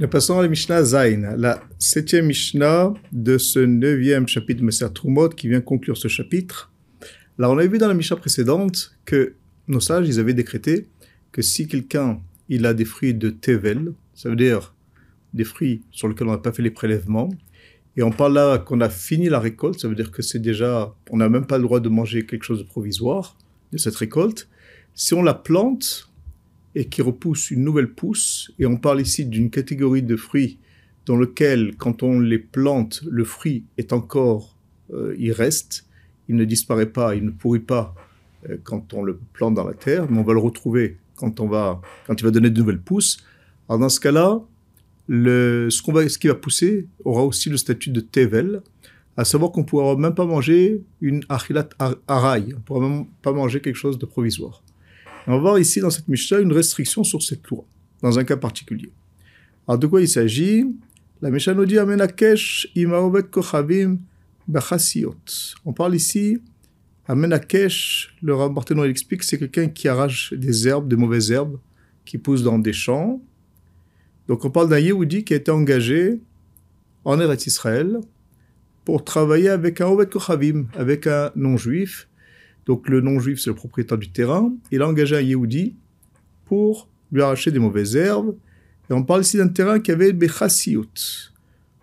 Nous passons à la Mishnah Zain, la septième Mishnah de ce neuvième chapitre de Messer Trumot qui vient conclure ce chapitre. Alors, on avait vu dans la Mishnah précédente que nos sages, ils avaient décrété que si quelqu'un, il a des fruits de Tevel, ça veut dire des fruits sur lesquels on n'a pas fait les prélèvements, et on parle là qu'on a fini la récolte, ça veut dire que c'est déjà, on n'a même pas le droit de manger quelque chose de provisoire de cette récolte. Si on la plante, et qui repousse une nouvelle pousse. Et on parle ici d'une catégorie de fruits dans lequel, quand on les plante, le fruit est encore, euh, il reste, il ne disparaît pas, il ne pourrit pas euh, quand on le plante dans la terre, mais on va le retrouver quand on va, quand il va donner de nouvelles pousses. Alors dans ce cas-là, le, ce, qu'on va, ce qui va pousser aura aussi le statut de tevel, à savoir qu'on ne pourra même pas manger une achilat araï, on ne pourra même pas manger quelque chose de provisoire. On va voir ici dans cette Mishnah une restriction sur cette loi, dans un cas particulier. Alors de quoi il s'agit? La Mishnah nous dit Amenakesh imaobet kochavim bachasiot. On parle ici, Amenakesh, le rapporteur il explique, c'est quelqu'un qui arrache des herbes, des mauvaises herbes, qui poussent dans des champs. Donc on parle d'un Yehudi qui a été engagé en Eretz Israël pour travailler avec un Obed Kochavim, avec un non-juif, donc le non-juif, c'est le propriétaire du terrain. Il a engagé un Yehudi pour lui arracher des mauvaises herbes. Et on parle ici d'un terrain qui avait des chassiout.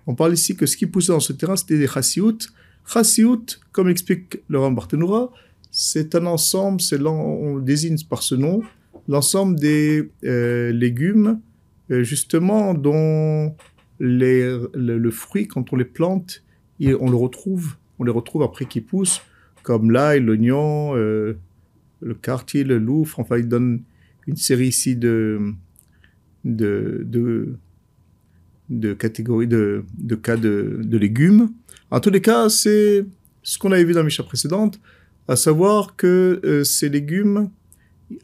On parle ici que ce qui poussait dans ce terrain, c'était des chassiout. Chassiout, comme explique Laurent Barthénoura, c'est un ensemble, c'est on désigne par ce nom, l'ensemble des euh, légumes, euh, justement, dont les, le, fruit, quand on les plante, on le retrouve, on les retrouve après qu'ils poussent comme l'ail, l'oignon, euh, le quartier, le loufre. Enfin, il donne une série ici de, de, de, catégories, de, de cas de, légumes. En tous les cas, c'est ce qu'on avait vu dans la Misha précédente, à savoir que euh, ces légumes,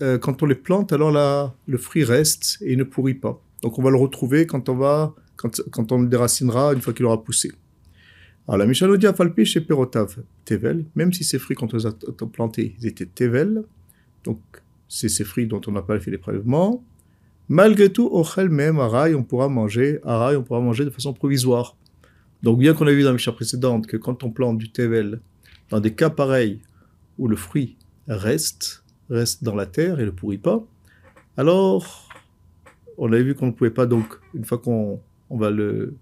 euh, quand on les plante, alors là, le fruit reste et ne pourrit pas. Donc on va le retrouver quand on va, quand, quand on le déracinera une fois qu'il aura poussé. Alors dit Falpi chez Perotav Tevel, même si ces fruits, quand on les a plantés, ils étaient Tevel, donc c'est ces fruits dont on n'a pas fait les prélèvements, malgré tout, Ochel même Araï, on pourra manger, Araï, on pourra manger de façon provisoire. Donc bien qu'on ait vu dans la Mishnah précédente que quand on plante du Tevel, dans des cas pareils où le fruit reste, reste dans la terre et ne pourrit pas, alors on avait vu qu'on ne pouvait pas donc, une fois qu'on on va le,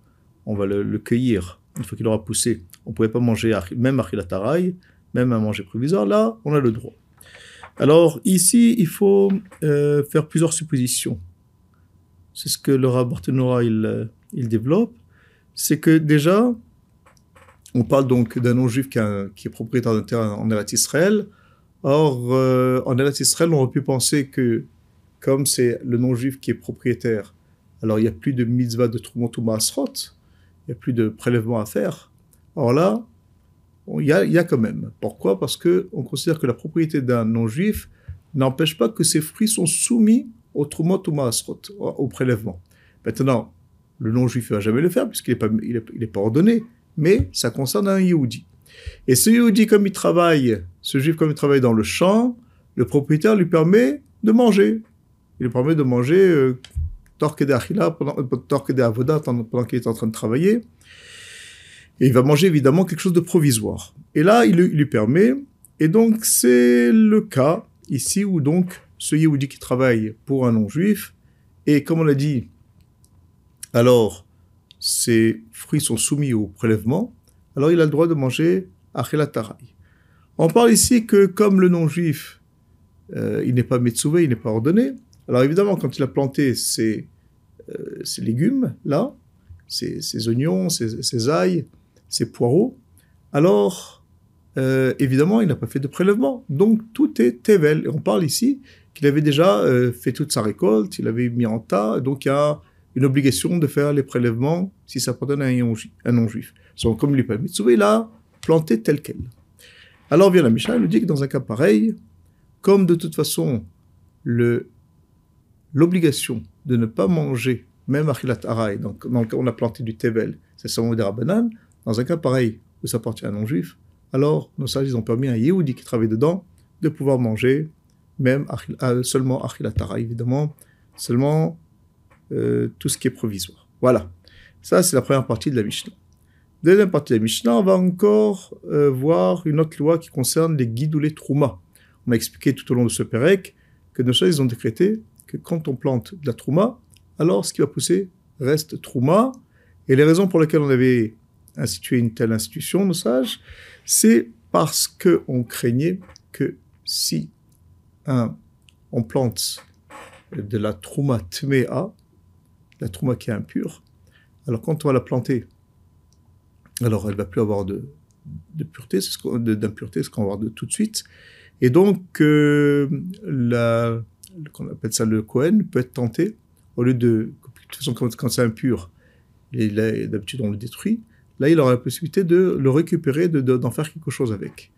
on va le cueillir, une fois qu'il aura poussé, on ne pouvait pas manger même achilataraï, même à manger provisoire, là, on a le droit. Alors ici, il faut euh, faire plusieurs suppositions. C'est ce que le Barthénora il, euh, il développe. C'est que déjà, on parle donc d'un non-juif qui, est propriétaire d'un terrain en Eretz Israël. Or, euh, en Eretz Israël, on aurait pu penser que, comme c'est le non-juif qui est propriétaire, alors il n'y a plus de mitzvah de Trumot ou il plus de prélèvement à faire. Alors là, il y a, quand même. Pourquoi? Parce qu'on considère que la propriété d'un non-juif n'empêche pas que ses fruits sont soumis au trumot ou maasrot, au prélèvement. Maintenant, le non-juif ne va jamais le faire puisqu'il n'est pas, il pas ordonné, mais ça concerne un Yehudi. Et ce Yehudi, comme il travaille, ce juif, comme il travaille dans le champ, le propriétaire lui permet de manger. Il lui permet de manger euh, torque pendant, avoda, pendant qu'il est en train de travailler. Et il va manger évidemment quelque chose de provisoire. Et là, il, lui permet. Et donc, c'est le cas ici où donc ce Yehudi qui travaille pour un non-juif, et comme on l'a dit, alors ses fruits sont soumis au prélèvement, alors il a le droit de manger Achelatarai. On parle ici que comme le non-juif, euh, il n'est pas Metsouvé, il n'est pas ordonné, alors évidemment, quand il a planté ses, euh, légumes, là, ses, oignons, ses, ails, ses poireaux, alors euh, évidemment, il n'a pas fait de prélèvement. Donc tout est Tevel. On parle ici qu'il avait déjà euh, fait toute sa récolte, il avait mis en tas, donc il y a une obligation de faire les prélèvements si ça pardonne à un non-juif. Donc comme pas Mitsuvé, il a planté tel quel. Alors vient la Mishnah, elle nous dit que dans un cas pareil, comme de toute façon l'obligation de ne pas manger, même achilat araï, donc dans le cas où on a planté du tevel, c'est seulement des rabananes, dans un cas pareil où ça appartient à un non-juif, alors nos sages ont permis à un Yehudi qui travaille dedans de pouvoir manger même euh, seulement achilat araï, évidemment, seulement euh, tout ce qui est provisoire. Voilà. Ça, c'est la première partie de la Mishnah. Deuxième partie de la Mishnah, on va encore euh, voir une autre loi qui concerne les guides ou. On m'a expliqué tout au long de ce pérec que nos ils ont décrété que quand on plante de la trouma, alors ce qui va pousser reste trouma. Et les raisons pour lesquelles on avait institué une telle institution, nos sages, c'est parce qu'on craignait que si un, on plante de la trouma tmea, la trouma qui est impure, alors quand on va la planter alors elle va plus avoir de, pureté, d'impureté, ce qu'on va voir de tout de suite. Et donc, euh, la, qu'on appelle ça le Cohen, peut être tenté, au lieu de, de toute façon, quand, c'est impur, d'habitude on le détruit, là il aura la possibilité de le récupérer, d'en faire quelque chose avec.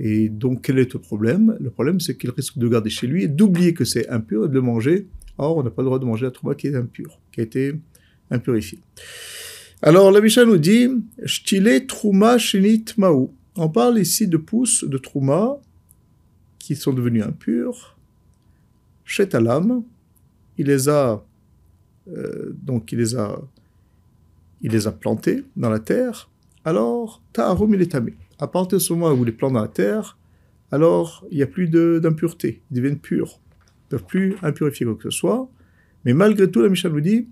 Et donc, quel est le problème? Le problème, c'est qu'il risque de garder chez lui et d'oublier que c'est impur et de le manger. Or, on n'a pas le droit de manger la trouma qui est impure, qui a été impurifiée. Alors, la nous dit Trouma Maou. On parle ici de pousses de Trouma qui sont devenues impures. Chez Talam, il les a euh, donc il les a il les a plantées dans la terre. Alors, Ta'arum il est tamé. À partir de ce moment où il les plante dans la terre, alors il n'y a plus d'impureté. Ils deviennent purs. Ils ne peuvent plus impurifier quoi que ce soit. Mais malgré tout, la Mishnah nous dit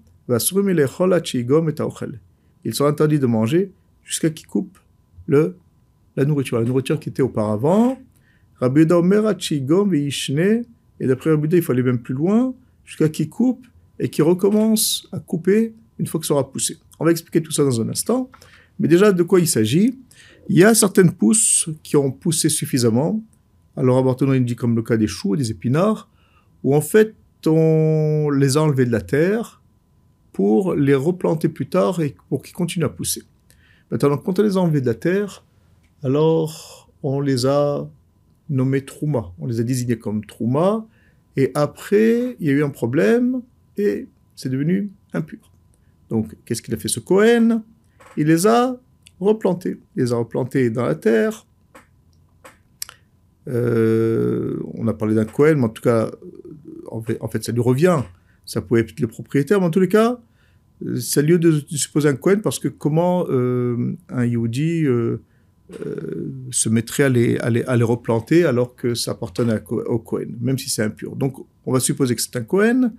ils sont interdits de manger jusqu'à qu'ils coupent le, la nourriture. La nourriture qui était auparavant. Rabbi et d'après Rabbi il faut aller même plus loin, jusqu'à qu'ils coupent et qu'ils recommencent à couper une fois que ça aura poussé. On va expliquer tout ça dans un instant. Mais déjà, de quoi il s'agit? Il y a certaines pousses qui ont poussé suffisamment. Alors, il dit comme le cas des choux, des épinards, où en fait, on les a enlevés de la terre, pour les replanter plus tard et pour qu'ils continuent à pousser. Maintenant, quand on les a enlevés de la terre, alors on les a nommés Trouma. On les a désignés comme Trouma. Et après, il y a eu un problème et c'est devenu impur. Donc, qu'est-ce qu'il a fait ce Cohen? Il les a replantés. Il les a replantés dans la terre. Euh, on a parlé d'un Cohen, mais en tout cas, en fait, ça lui revient ça pouvait être le propriétaire, mais en tous les cas, c'est lieu de, supposer un Cohen parce que comment euh, un Yehudi euh, euh, se mettrait à les, à, les, replanter alors que ça appartenait au Cohen, même si c'est impur. Donc on va supposer que c'est un Cohen.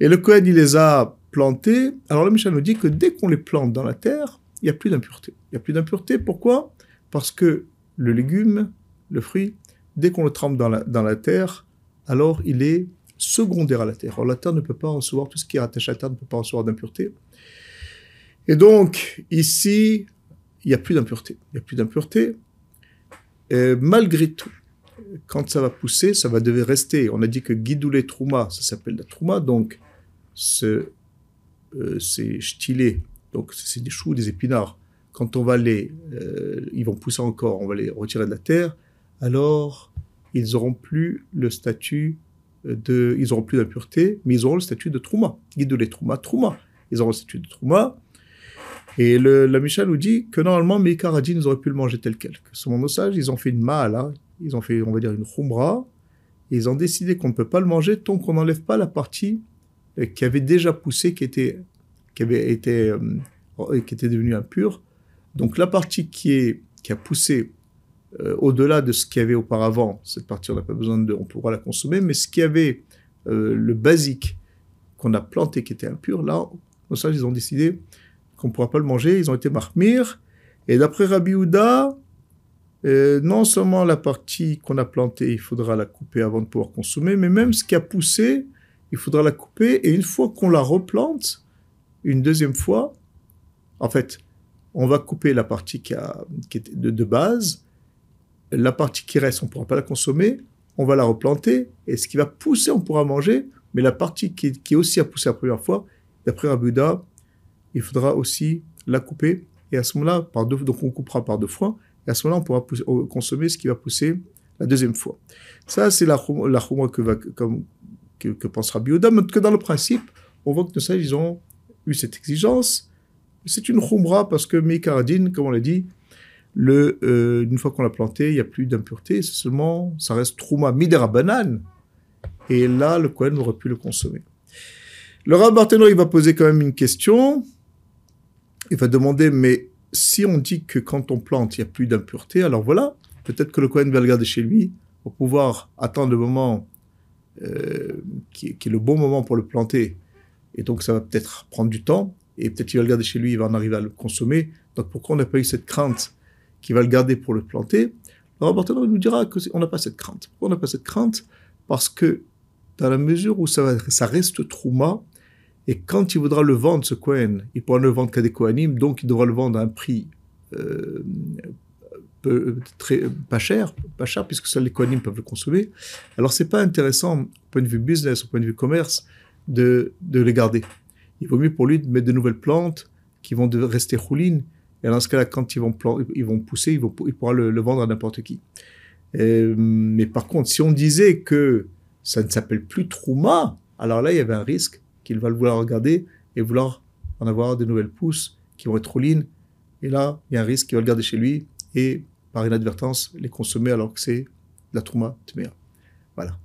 Et le Cohen, il les a plantés. Alors le Michel nous dit que dès qu'on les plante dans la terre, il n'y a plus d'impureté. Il n'y a plus d'impureté. Pourquoi? Parce que le légume, le fruit, dès qu'on le trempe dans la, dans la terre, alors il est secondaire à la terre. Alors la terre ne peut pas recevoir, tout ce qui est rattaché à la terre ne peut pas recevoir d'impureté. Et donc, ici, il n'y a plus d'impureté. Il n'y a plus d'impureté. Malgré tout, quand ça va pousser, ça va devoir rester. On a dit que guidoulé trouma, ça s'appelle la trouma, donc ce, euh, c'est ch'tilé, donc c'est des choux, des épinards. Quand on va les, euh, ils vont pousser encore, on va les retirer de la terre, alors ils n'auront plus le statut de, ils n'auront plus d'impureté, mais ils auront le statut de trouma. Les trouma, trouma. Ils auront le statut de trouma. Et la Misha nous dit que normalement, Meikaradji, ils auraient pu le manger tel quel. Que sur mon osage, ils ont fait une ma'ala, ils ont fait, on va dire, une khumra, et ils ont décidé qu'on ne peut pas le manger tant qu'on n'enlève pas la partie euh, qui avait déjà poussé, qui était, qui avait été, euh, qui était devenue impure. Donc la partie qui, est, qui a poussé euh, au-delà de ce qu'il y avait auparavant, cette partie, on n'a pas besoin de, on pourra la consommer, mais ce qu'il y avait, le basique qu'on a planté qui était impur, là, nos sages, ils ont décidé qu'on ne pourra pas le manger, ils ont été marmir. Et d'après Rabbi Houda, euh, non seulement la partie qu'on a plantée, il faudra la couper avant de pouvoir consommer, mais même ce qui a poussé, il faudra la couper. Et une fois qu'on la replante, une deuxième fois, en fait, on va couper la partie qui, a, qui est de base, la partie qui reste, on ne pourra pas la consommer, on va la replanter, et ce qui va pousser, on pourra manger, mais la partie qui, qui aussi a poussé la première fois, d'après Rabuda, il faudra aussi la couper, et à ce moment-là, par deux, donc on coupera par deux fois, et à ce moment-là, on pourra euh, consommer ce qui va pousser la deuxième fois. Ça, c'est la, la que, va, comme, que, pensera Biouda, mais que dans le principe, on voit que nos sages, ils ont eu cette exigence. C'est une khumra parce que Mekaradine, comme on l'a dit, le, euh, une fois qu'on l'a planté, il n'y a plus d'impureté, c'est seulement, ça reste trouma midera banane. Et là, le Kohen aurait pu le consommer. Le Barthénor, il va poser quand même une question. Il va demander, mais si on dit que quand on plante, il n'y a plus d'impureté, alors voilà, peut-être que le Cohen va le garder chez lui pour pouvoir attendre le moment euh, qui, est le bon moment pour le planter. Et donc, ça va peut-être prendre du temps. Et peut-être qu'il va le garder chez lui, il va en arriver à le consommer. Donc, pourquoi on n'a pas eu cette crainte qu'il va le garder pour le planter? Le rapporteur nous dira qu'on n'a pas cette crainte. Pourquoi on n'a pas cette crainte? Parce que dans la mesure où ça, va, ça reste trouma, et quand il voudra le vendre, ce Kohen, il pourra le vendre qu'à des Kohanim, donc il devra le vendre à un prix euh, pas cher, pas cher, puisque seuls les Kohanim peuvent le consommer. Alors c'est pas intéressant, au point de vue business, au point de vue commerce, de, de les garder. Il vaut mieux pour lui de mettre de nouvelles plantes qui vont rester roulines, et dans ce cas-là, quand ils vont, ils vont pousser, il, il pourra le, vendre à n'importe qui. mais par contre, si on disait que ça ne s'appelle plus Trouma, alors là, il y avait un risque qu'il va le vouloir regarder et vouloir en avoir de nouvelles pousses qui vont être roulines. Et là, il y a un risque qu'il va le garder chez lui et, par inadvertance, les consommer alors que c'est la Trouma Tmea. Voilà.